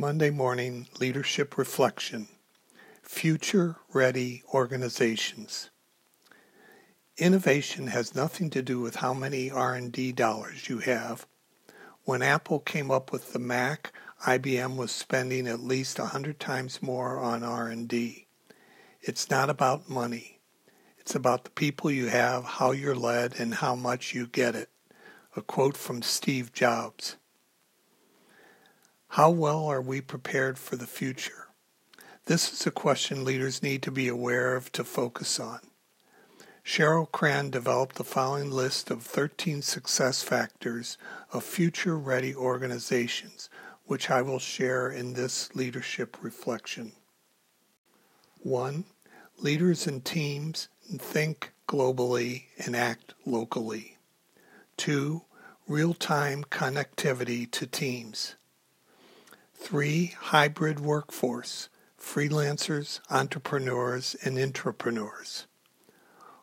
Monday Morning Leadership Reflection Future Ready Organizations Innovation has nothing to do with how many R&D dollars you have. When Apple came up with the Mac, IBM was spending at least a 100 times more on R&D. It's not about money. It's about the people you have, how you're led, and how much you get it. A quote from Steve Jobs. How well are we prepared for the future? This is a question leaders need to be aware of to focus on. Cheryl Cran developed the following list of 13 success factors of future ready organizations, which I will share in this leadership reflection. 1. Leaders and teams think globally and act locally. 2. Real time connectivity to teams. Three, hybrid workforce, freelancers, entrepreneurs, and intrapreneurs.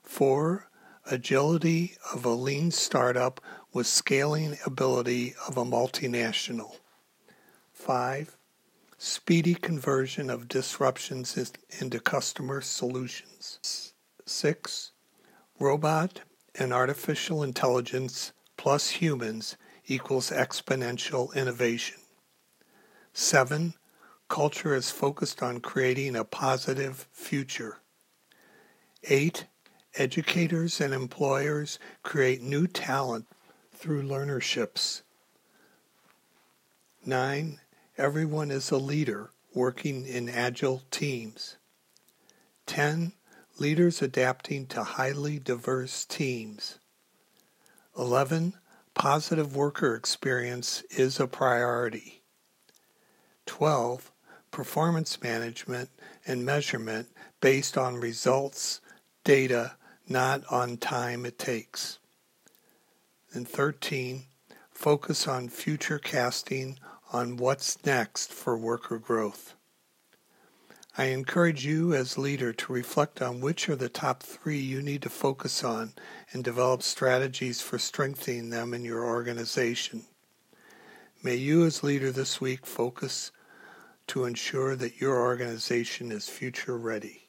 Four, agility of a lean startup with scaling ability of a multinational. Five, speedy conversion of disruptions into customer solutions. Six, robot and artificial intelligence plus humans equals exponential innovation. Seven, culture is focused on creating a positive future. Eight, educators and employers create new talent through learnerships. Nine, everyone is a leader working in agile teams. 10. Leaders adapting to highly diverse teams. 11. Positive worker experience is a priority. 12. Performance management and measurement based on results, data, not on time it takes. And 13. Focus on future casting on what's next for worker growth. I encourage you as leader to reflect on which are the top three you need to focus on and develop strategies for strengthening them in your organization. May you as leader this week focus to ensure that your organization is future ready.